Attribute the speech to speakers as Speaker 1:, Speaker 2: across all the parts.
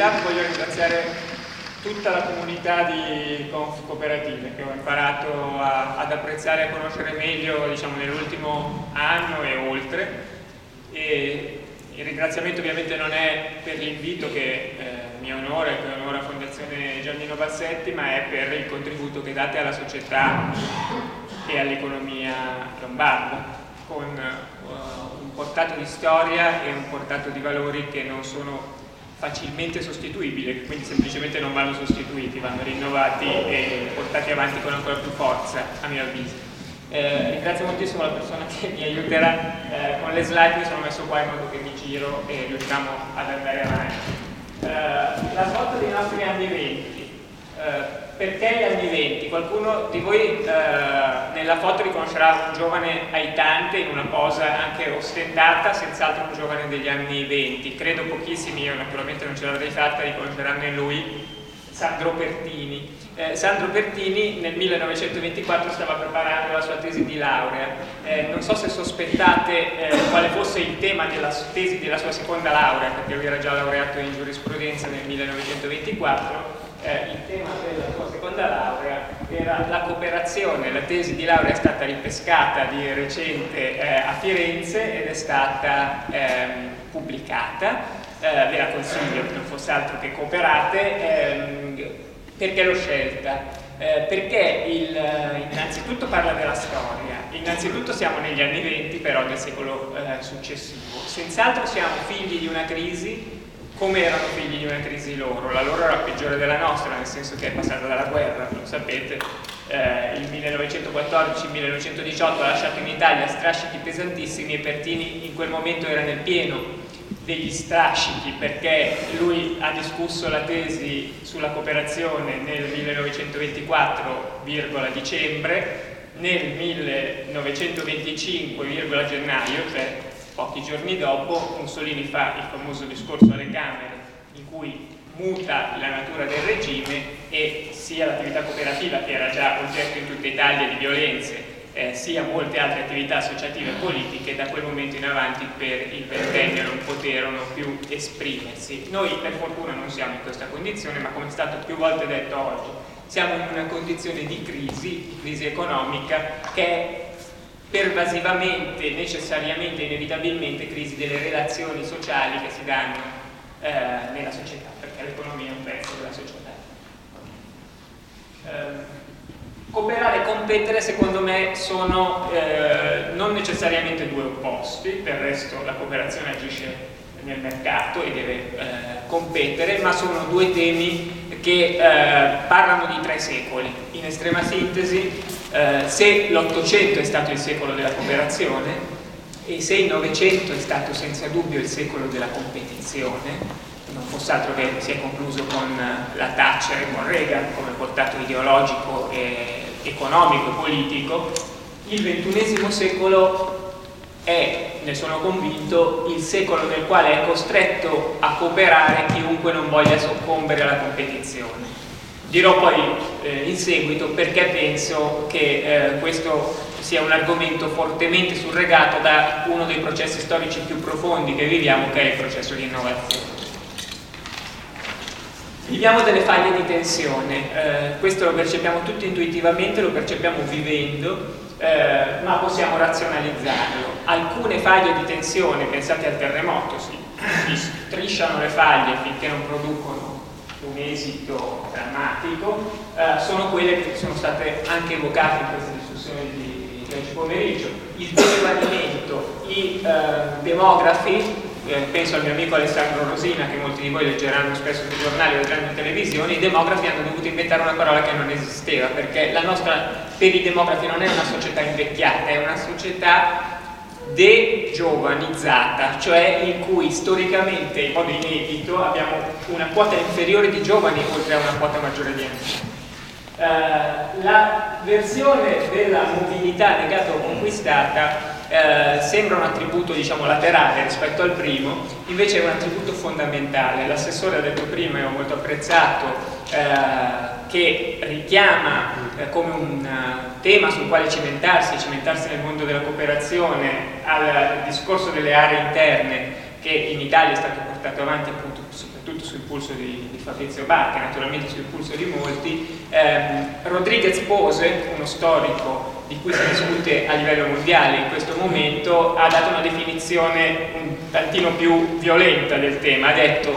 Speaker 1: Meetup voglio ringraziare tutta la comunità di Conf Cooperative che ho imparato a, ad apprezzare e a conoscere meglio diciamo, nell'ultimo anno e oltre. E il ringraziamento ovviamente non è per l'invito che eh, mi onora e che onora Fondazione Giannino Bassetti, ma è per il contributo che date alla società e all'economia lombarda, con uh, un portato di storia e un portato di valori che non sono facilmente sostituibili, quindi semplicemente non vanno sostituiti, vanno rinnovati e portati avanti con ancora più forza, a mio avviso. Eh, ringrazio moltissimo la persona che mi aiuterà eh, con le slide, mi sono messo qua in modo che mi giro e riusciamo ad andare avanti. Eh, la svolta dei nostri anni 20. Perché gli anni 20? Qualcuno di voi eh, nella foto riconoscerà un giovane aitante in una posa anche ostentata, senz'altro un giovane degli anni 20. Credo pochissimi, io naturalmente non ce l'avrei fatta, riconosceranno in lui Sandro Pertini. Eh, Sandro Pertini nel 1924 stava preparando la sua tesi di laurea. Eh, non so se sospettate eh, quale fosse il tema della tesi della sua seconda laurea, perché lui era già laureato in giurisprudenza nel 1924 eh, il tema della sua seconda laurea era la cooperazione, la tesi di laurea è stata ripescata di recente eh, a Firenze ed è stata ehm, pubblicata, eh, ve la consiglio che non fosse altro che cooperate, ehm, perché l'ho scelta? Eh, perché il, innanzitutto parla della storia, innanzitutto siamo negli anni 20 però del secolo eh, successivo, senz'altro siamo figli di una crisi come erano figli di una crisi loro, la loro era peggiore della nostra, nel senso che è passata dalla guerra, lo sapete, eh, il 1914-1918 ha lasciato in Italia strascichi pesantissimi e Pertini in quel momento era nel pieno degli strascichi perché lui ha discusso la tesi sulla cooperazione nel 1924, dicembre, nel 1925, gennaio, cioè Pochi giorni dopo Mussolini fa il famoso discorso alle Camere in cui muta la natura del regime e sia l'attività cooperativa che era già oggetto in tutta Italia di violenze eh, sia molte altre attività associative e politiche da quel momento in avanti per il ventennio non poterono più esprimersi. Noi per fortuna non siamo in questa condizione, ma come è stato più volte detto oggi, siamo in una condizione di crisi, di crisi economica che è pervasivamente, necessariamente, inevitabilmente crisi delle relazioni sociali che si danno eh, nella società, perché l'economia è un pezzo della società. Eh, cooperare e competere secondo me sono eh, non necessariamente due opposti, del resto la cooperazione agisce nel mercato e deve eh, competere, ma sono due temi che eh, parlano di tre secoli. In estrema sintesi, eh, se l'Ottocento è stato il secolo della cooperazione e se il Novecento è stato senza dubbio il secolo della competizione, non fosse altro che si è concluso con la Thatcher e con Reagan come portato ideologico, economico e politico, il ventunesimo secolo è, ne sono convinto, il secolo nel quale è costretto a cooperare chiunque non voglia soccombere alla competizione. Dirò poi eh, in seguito perché penso che eh, questo sia un argomento fortemente surregato da uno dei processi storici più profondi che viviamo, che è il processo di innovazione. Viviamo delle faglie di tensione, eh, questo lo percepiamo tutti intuitivamente, lo percepiamo vivendo, eh, ma possiamo razionalizzarlo. Alcune faglie di tensione, pensate al terremoto, si, si strisciano le faglie finché non producono un esito drammatico, eh, sono quelle che sono state anche evocate in questa discussione di, oggi pomeriggio. Il televanimento, i eh, demografi, eh, penso al mio amico Alessandro Rosina, che molti di voi leggeranno spesso sui giornali o vedranno in televisione, i demografi hanno dovuto inventare una parola che non esisteva, perché la nostra, per i demografi non è una società invecchiata, è una società degiovanizzata, cioè in cui storicamente in modo inedito abbiamo una quota inferiore di giovani oltre a una quota maggiore di anziani. Uh, la versione della mobilità legata o conquistata uh, sembra un attributo diciamo, laterale rispetto al primo, invece è un attributo fondamentale. L'assessore ha detto prima, e ho molto apprezzato, uh, che richiama eh, come un uh, tema sul quale cimentarsi, cimentarsi nel mondo della cooperazione, al discorso delle aree interne che in Italia è stato portato avanti appunto soprattutto su impulso di, di, Fabrizio Bacca, naturalmente su impulso di molti, ehm, Rodriguez Pose, uno storico di cui si discute a livello mondiale in questo momento, ha dato una definizione un tantino più violenta del tema, ha detto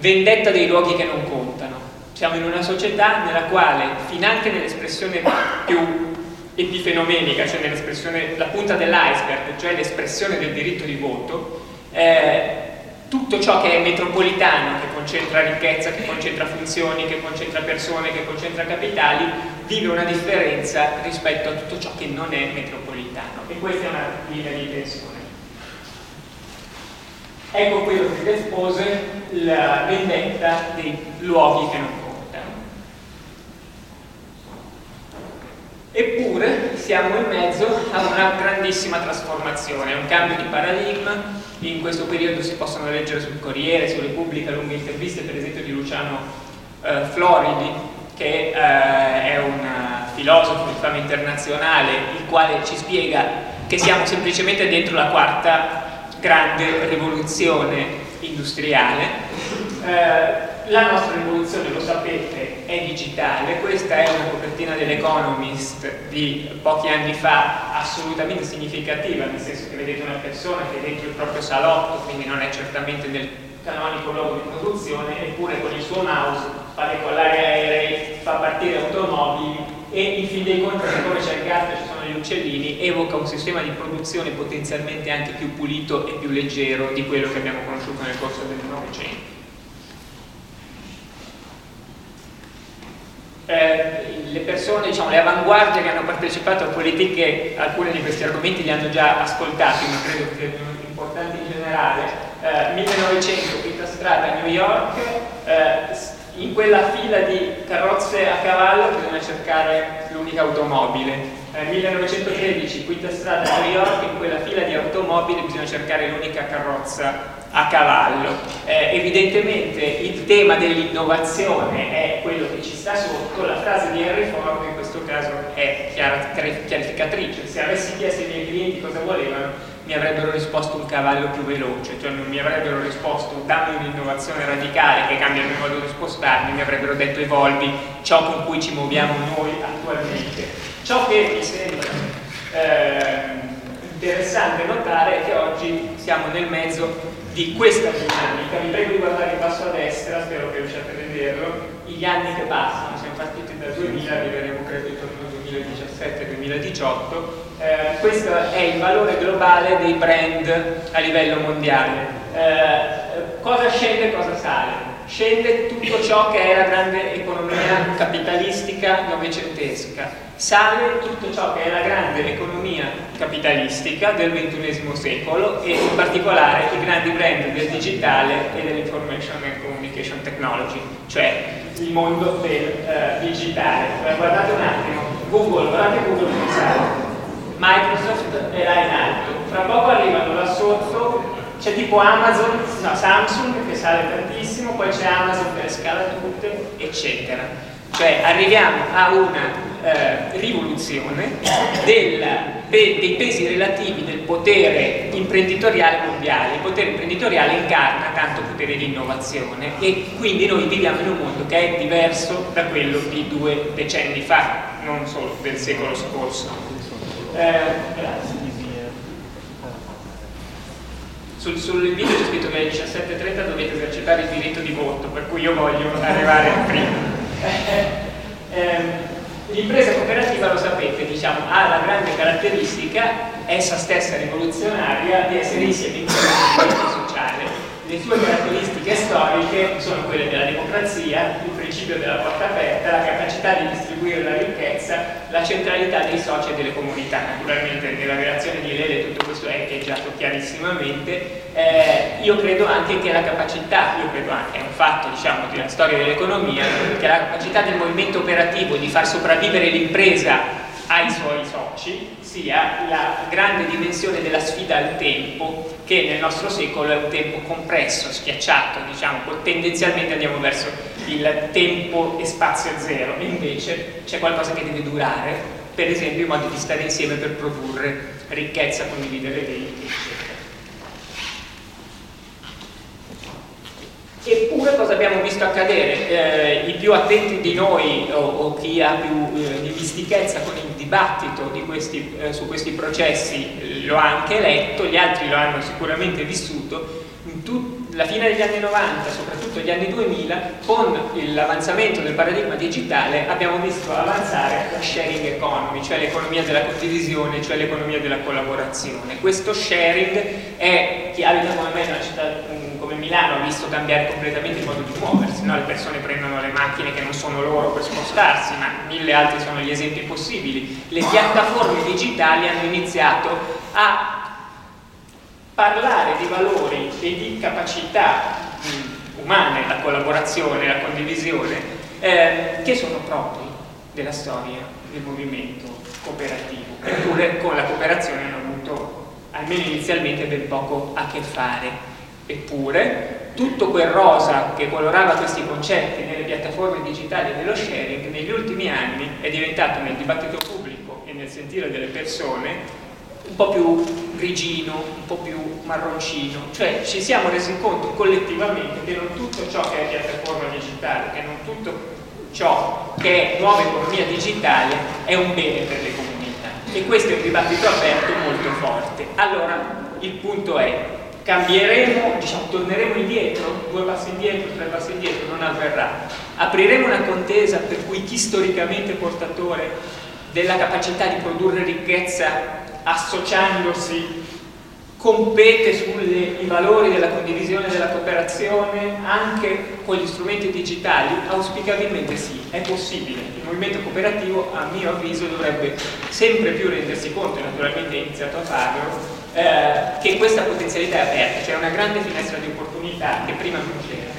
Speaker 1: vendetta dei luoghi che non contano. Siamo in una società nella quale, finanche nell'espressione più epifenomenica, cioè nell'espressione, la punta dell'iceberg, cioè l'espressione del diritto di voto, eh, tutto ciò che è metropolitano, che concentra ricchezza, che concentra funzioni, che concentra persone, che concentra capitali, vive una differenza rispetto a tutto ciò che non è metropolitano. E questa è una linea di tensione. Ecco quello che espose la vendetta dei luoghi che non contano. Eppure siamo in mezzo a una grandissima trasformazione, un cambio di paradigma. In questo periodo si possono leggere sul Corriere, su Repubblica, lunghe interviste, per esempio di Luciano eh, Floridi, che eh, è un filosofo di fama internazionale, il quale ci spiega che siamo semplicemente dentro la quarta grande rivoluzione industriale. Eh, la nostra rivoluzione, lo sapete, è digitale, questa è una copertina dell'Economist di pochi anni fa assolutamente significativa, nel senso che vedete una persona che è dentro il proprio salotto, quindi non è certamente nel canonico luogo di produzione, eppure con il suo mouse fa decollare aerei, fa partire automobili e in fin dei conti, siccome c'è il gatto e ci sono gli uccellini, evoca un sistema di produzione potenzialmente anche più pulito e più leggero di quello che abbiamo conosciuto nel corso del Novecento. Eh, le persone, diciamo, le avanguardie che hanno partecipato a politiche, alcuni di questi argomenti li hanno già ascoltati, ma credo che siano importanti in generale. Eh, 1900, quinta strada New York, eh, in quella fila di carrozze a cavallo bisogna cercare l'unica automobile. Nel 1913, quinta strada New York, in quella fila di automobili bisogna cercare l'unica carrozza a cavallo. Eh, evidentemente il tema dell'innovazione è quello che ci sta sotto, la frase di Henry Ford in questo caso è chiarificatrice. Se avessi chiesto ai miei clienti cosa volevano, mi avrebbero risposto un cavallo più veloce, cioè non mi avrebbero risposto dammi un'innovazione radicale che cambia il mio modo di spostarmi, mi avrebbero detto evolvi ciò con cui ci muoviamo noi attualmente. Ciò che mi sembra eh, interessante notare è che oggi siamo nel mezzo di questa dinamica, vi prego di guardare in basso a destra, spero che riusciate a vederlo, gli anni che passano, siamo partiti dal 2000, arriveremo credo intorno al 2017-2018, eh, questo è il valore globale dei brand a livello mondiale. Eh, cosa scende e cosa sale? Scende tutto ciò che è la grande economia capitalistica novecentesca, sale tutto ciò che è la grande economia capitalistica del XXI secolo e in particolare i grandi brand del digitale e dell'information and communication technology, cioè il mondo del eh, digitale. Guardate un attimo, Google, guardate Google come sale. Microsoft è là in alto, fra poco arrivano là sotto, c'è tipo Amazon, no, Samsung che sale tantissimo, poi c'è Amazon che le scala tutte, eccetera. Cioè arriviamo a una eh, rivoluzione del, de, dei pesi relativi del potere imprenditoriale mondiale. Il potere imprenditoriale incarna tanto potere di innovazione e quindi noi viviamo in un mondo che è diverso da quello di due decenni fa, non solo del secolo scorso. Eh, sul, sul, video c'è scritto che alle 17.30 dovete esercitare il diritto di voto, per cui io voglio arrivare prima. Eh, l'impresa cooperativa, lo sapete, diciamo, ha la grande caratteristica, essa stessa rivoluzionaria, di essere insieme in le sue caratteristiche storiche sono quelle della democrazia, il principio della porta aperta, la capacità di distribuire la ricchezza, la centralità dei soci e delle comunità. Naturalmente nella relazione di Lele tutto questo è echeggiato chiarissimamente. Eh, io credo anche che la capacità, io credo anche, è un fatto diciamo, della storia dell'economia, che la capacità del movimento operativo di far sopravvivere l'impresa ai suoi soci sia la grande dimensione della sfida al tempo che nel nostro secolo è un tempo compresso, schiacciato, diciamo, tendenzialmente andiamo verso il tempo e spazio zero invece c'è qualcosa che deve durare, per esempio i modi di stare insieme per produrre ricchezza, condividere eventi, eccetera. Eppure cosa visto accadere. Eh, I più attenti di noi o, o chi ha più eh, dimestichezza con il dibattito questi, eh, su questi processi eh, lo ha anche letto, gli altri lo hanno sicuramente vissuto. La fine degli anni 90, soprattutto gli anni 2000, con l'avanzamento del paradigma digitale abbiamo visto avanzare la sharing economy, cioè l'economia della condivisione, cioè l'economia della collaborazione. Questo sharing è, chi abita come me in una città mm, come Milano ha visto cambiare completamente il modo di muoversi, no? le persone prendono le macchine che non sono loro per spostarsi, ma mille altri sono gli esempi possibili. Le piattaforme digitali hanno iniziato a parlare di valori e di capacità umane, la collaborazione, la condivisione, eh, che sono propri della storia del movimento cooperativo. Eppure con la cooperazione hanno avuto, almeno inizialmente, ben poco a che fare. Eppure tutto quel rosa che colorava questi concetti nelle piattaforme digitali dello sharing negli ultimi anni è diventato nel dibattito pubblico e nel sentire delle persone un po' più grigino, un po' più marroncino, cioè ci siamo resi conto collettivamente che non tutto ciò che è piattaforma digitale, che non tutto ciò che è nuova economia digitale è un bene per le comunità e questo è un dibattito aperto molto forte. Allora il punto è cambieremo, diciamo, torneremo indietro, due passi indietro, tre passi indietro, non avverrà. Apriremo una contesa per cui chi storicamente è portatore della capacità di produrre ricchezza associandosi compete sui valori della condivisione e della cooperazione anche con gli strumenti digitali? Auspicabilmente sì, è possibile. Il movimento cooperativo, a mio avviso, dovrebbe sempre più rendersi conto, e naturalmente ha iniziato a farlo, eh, che questa potenzialità è aperta, c'è una grande finestra di opportunità che prima non c'era.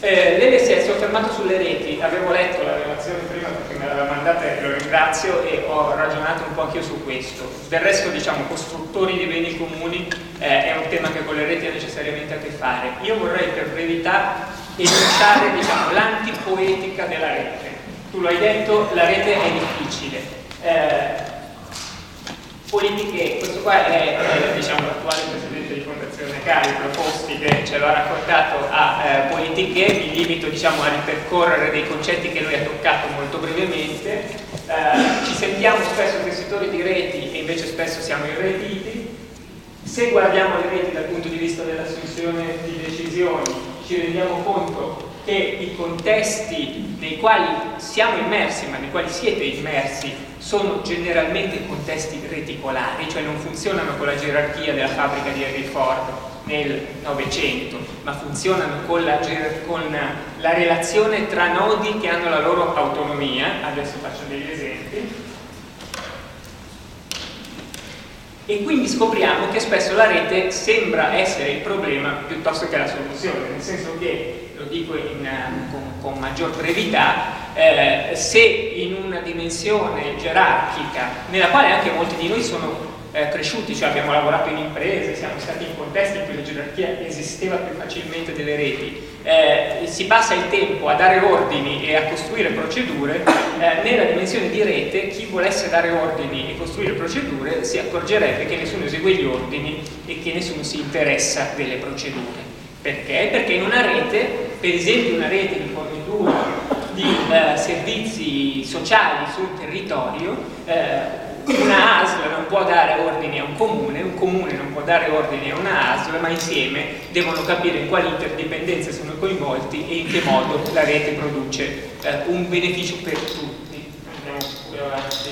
Speaker 1: Eh, lei si è soffermato sulle reti, avevo letto la relazione prima perché me l'aveva mandata e lo ringrazio e ho ragionato un po' anch'io su questo. Del resto, diciamo, costruttori di beni comuni eh, è un tema che con le reti ha necessariamente a che fare. Io vorrei per brevità enunciare diciamo, l'antipoetica della rete. Tu lo hai detto, la rete è difficile. Eh, politiche, questo qua è, è diciamo, l'attuale presidente di Fondazione Cari, Proposti, che ce l'ha raccontato a eh, politiche, mi limito diciamo, a ripercorrere dei concetti che lui ha toccato molto brevemente, eh, ci sentiamo spesso tessitori di reti e invece spesso siamo irretiti, se guardiamo le reti dal punto di vista dell'assunzione di decisioni ci rendiamo conto che i contesti nei quali siamo immersi, ma nei quali siete immersi, sono generalmente contesti reticolari, cioè non funzionano con la gerarchia della fabbrica di Henry Ford nel Novecento, ma funzionano con la, con la relazione tra nodi che hanno la loro autonomia, adesso faccio degli esempi, e quindi scopriamo che spesso la rete sembra essere il problema piuttosto che la soluzione, nel senso che, lo dico in, con, con, maggior brevità, eh, se in una dimensione gerarchica, nella quale anche molti di noi sono eh, cresciuti, cioè abbiamo lavorato in imprese, siamo stati in contesti in cui la gerarchia esisteva più facilmente delle reti, eh, si passa il tempo a dare ordini e a costruire procedure, eh, nella dimensione di rete chi volesse dare ordini e costruire procedure si accorgerebbe che nessuno esegue gli ordini e che nessuno si interessa delle procedure. Perché? Perché in una rete, per esempio una rete di fornitura di eh, servizi sociali sul territorio, eh, una ASL non può dare ordini a un comune, un comune non può dare ordini a una ASL, ma insieme devono capire in quali interdipendenze sono coinvolti e in che modo la rete produce eh, un beneficio per tutti. Andiamo più avanti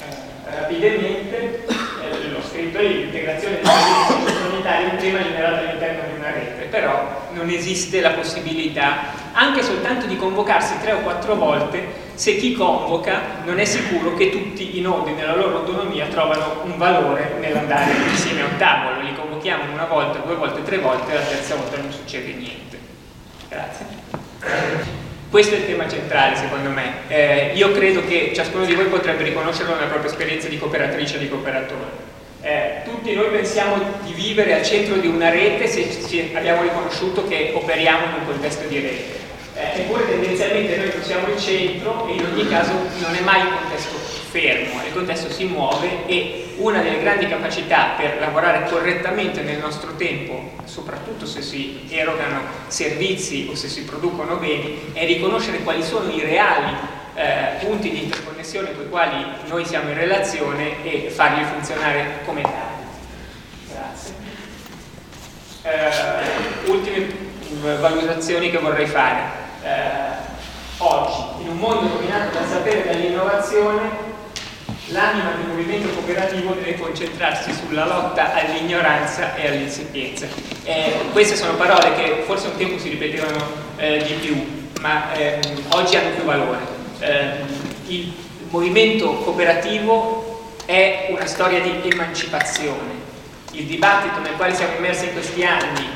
Speaker 1: eh, rapidamente, eh, l'ho scritto lì, l'integrazione dei servizi comunitari è un tema generato all'interno di una rete, però non esiste la possibilità anche soltanto di convocarsi tre o quattro volte se chi convoca non è sicuro che tutti i nodi nella loro autonomia trovano un valore nell'andare insieme a un tavolo. Li convochiamo una volta, due volte, tre volte e la terza volta non succede niente. Grazie. Questo è il tema centrale secondo me. Eh, io credo che ciascuno di voi potrebbe riconoscerlo nella propria esperienza di cooperatrice o di cooperatore. Eh, tutti noi pensiamo di vivere al centro di una rete se, abbiamo riconosciuto che operiamo in un contesto di rete. Eh, eppure tendenzialmente noi non siamo il centro e in ogni caso non è mai un contesto fermo, il contesto si muove e una delle grandi capacità per lavorare correttamente nel nostro tempo, soprattutto se si erogano servizi o se si producono beni, è riconoscere quali sono i reali eh, punti di interconnessione con i quali noi siamo in relazione e farli funzionare come tali. Grazie. Eh, ultime valutazioni che vorrei fare. Eh, oggi, in un mondo dominato dal sapere e dall'innovazione, l'anima del movimento cooperativo deve concentrarsi sulla lotta all'ignoranza e all'insapienza. Eh, queste sono parole che forse un tempo si ripetevano eh, di più, ma eh, oggi hanno più valore. Eh, il movimento cooperativo è una storia di emancipazione. Il dibattito nel quale siamo immersi in questi anni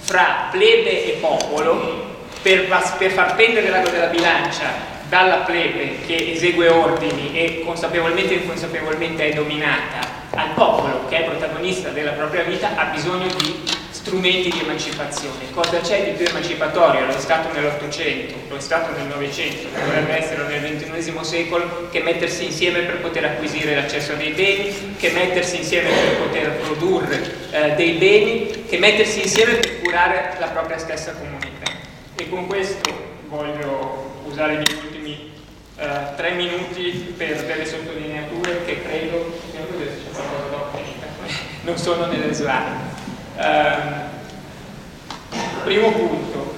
Speaker 1: fra plebe e popolo per, per far pendere l'ago della bilancia dalla plebe che esegue ordini e consapevolmente o inconsapevolmente è dominata al popolo che è protagonista della propria vita ha bisogno di strumenti di emancipazione. Cosa c'è di più emancipatorio? Lo stato nell'Ottocento, lo stato nel Novecento, dovrebbe essere nel XXI secolo che mettersi insieme per poter acquisire l'accesso a dei beni, che mettersi insieme per poter produrre eh, dei beni, che mettersi insieme per curare la propria stessa comunità. E con questo voglio usare i miei ultimi eh, tre minuti per delle sottolineature che credo, non sono nelle slide. Eh, primo punto,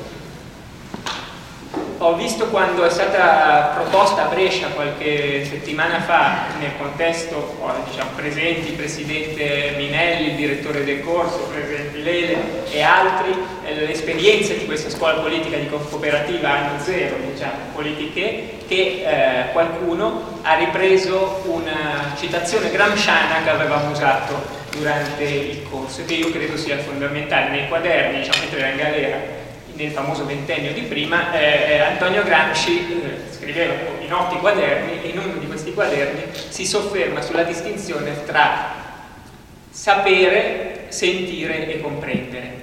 Speaker 1: ho visto quando è stata proposta a Brescia qualche settimana fa nel contesto diciamo, presenti il presidente Minelli, il direttore del corso, presenti Lele e altri, l'esperienza di questa scuola politica di cooperativa anno zero, diciamo, politiche, che eh, qualcuno ha ripreso una citazione gramsciana che avevamo usato durante il corso e che io credo sia fondamentale nei quaderni, diciamo, mentre era in galera nel famoso ventennio di prima, eh, eh, Antonio Gramsci eh, scriveva i noti quaderni e in uno di questi quaderni si sofferma sulla distinzione tra sapere, sentire e comprendere.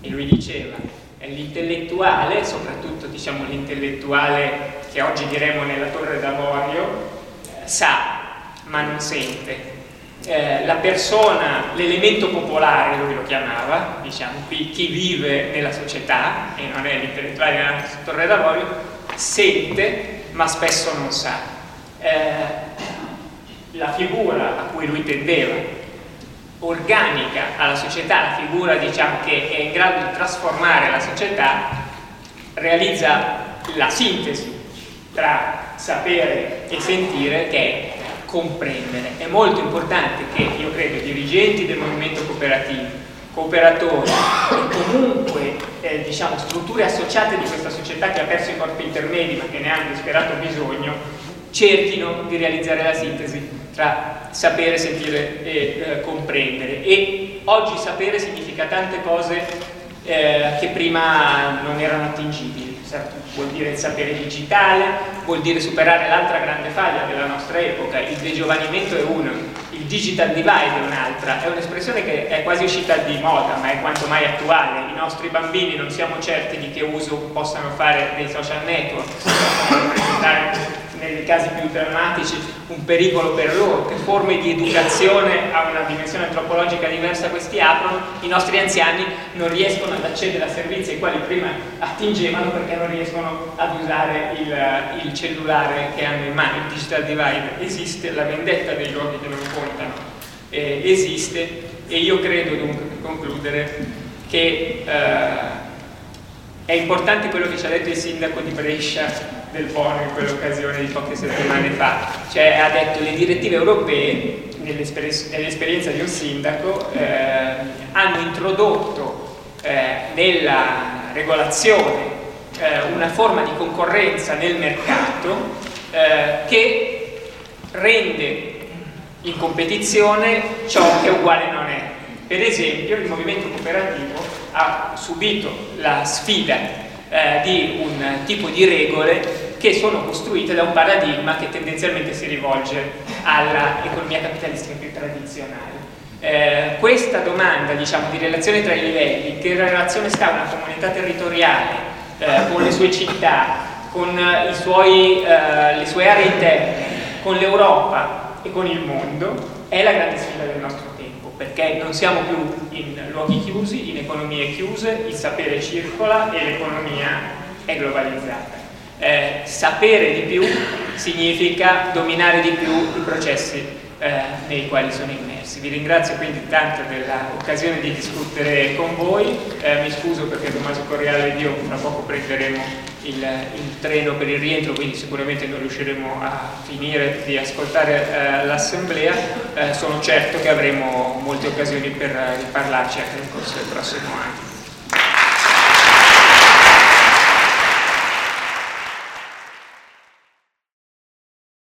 Speaker 1: E lui diceva, l'intellettuale, soprattutto diciamo l'intellettuale che oggi diremo nella torre d'avorio, eh, sa ma non sente, eh, la persona, l'elemento popolare, lui lo chiamava, diciamo qui, chi vive nella società, e non è l'intellettuale della Torre d'Avorio, sente ma spesso non sa. Eh, la figura a cui lui tendeva, organica alla società, la figura diciamo, che è in grado di trasformare la società, realizza la sintesi tra sapere e sentire che è comprendere. È molto importante che, io credo, i dirigenti del movimento cooperativo, cooperatori e comunque eh, diciamo, strutture associate di questa società che ha perso i corpi intermedi ma che ne hanno disperato bisogno, cerchino di realizzare la sintesi tra sapere, sentire e eh, comprendere. E oggi sapere significa tante cose eh, che prima non erano attingibili vuol dire il sapere digitale, vuol dire superare l'altra grande faglia della nostra epoca, il degiovanimento è uno, il digital divide è un'altra, è un'espressione che è quasi uscita di moda, ma è quanto mai attuale, i nostri bambini non siamo certi di che uso possano fare dei social network, nei casi più drammatici un pericolo per loro, che forme di educazione a una dimensione antropologica diversa questi aprono, i nostri anziani non riescono ad accedere a servizi ai quali prima attingevano perché non riescono ad usare il, il cellulare che hanno in mano, il digital divide esiste, la vendetta dei giochi che non contano eh, esiste e io credo dunque per concludere che eh, è importante quello che ci ha detto il sindaco di Brescia del Bono in quell'occasione di poche settimane fa, cioè ha detto le direttive europee, nell'esperienza di un sindaco, eh, hanno introdotto eh, nella regolazione eh, una forma di concorrenza nel mercato eh, che rende in competizione ciò che uguale non è. Per esempio il movimento cooperativo ha subito la sfida eh, di un tipo di regole che sono costruite da un paradigma che tendenzialmente si rivolge all'economia capitalistica più tradizionale. Eh, questa domanda diciamo, di relazione tra i livelli, che relazione sta una comunità territoriale eh, con le sue città, con suoi, eh, le sue aree interne, con l'Europa e con il mondo, è la grande sfida del nostro tempo, perché non siamo più in luoghi chiusi, in economie chiuse, il sapere circola e l'economia è globalizzata. Eh, sapere di più significa dominare di più i processi eh, nei quali sono immersi. Vi ringrazio quindi tanto dell'occasione di discutere con voi, eh, mi scuso perché Tommaso Correale ed io fra poco prenderemo il, il, treno per il rientro, quindi sicuramente non riusciremo a finire di ascoltare eh, l'assemblea, eh, sono certo che avremo molte occasioni per riparlarci anche nel corso del prossimo anno.